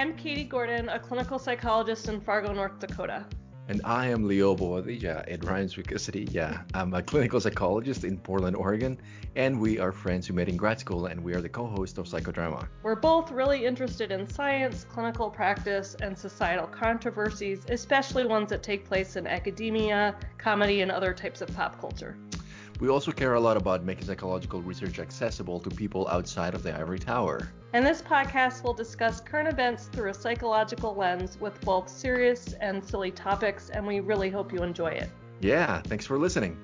I'm Katie Gordon, a clinical psychologist in Fargo, North Dakota. And I am Leo Boadilla. It rhymes with city. Yeah, I'm a clinical psychologist in Portland, Oregon, and we are friends who met in grad school, and we are the co-host of Psychodrama. We're both really interested in science, clinical practice, and societal controversies, especially ones that take place in academia, comedy, and other types of pop culture. We also care a lot about making psychological research accessible to people outside of the ivory tower. And this podcast will discuss current events through a psychological lens with both serious and silly topics, and we really hope you enjoy it. Yeah, thanks for listening.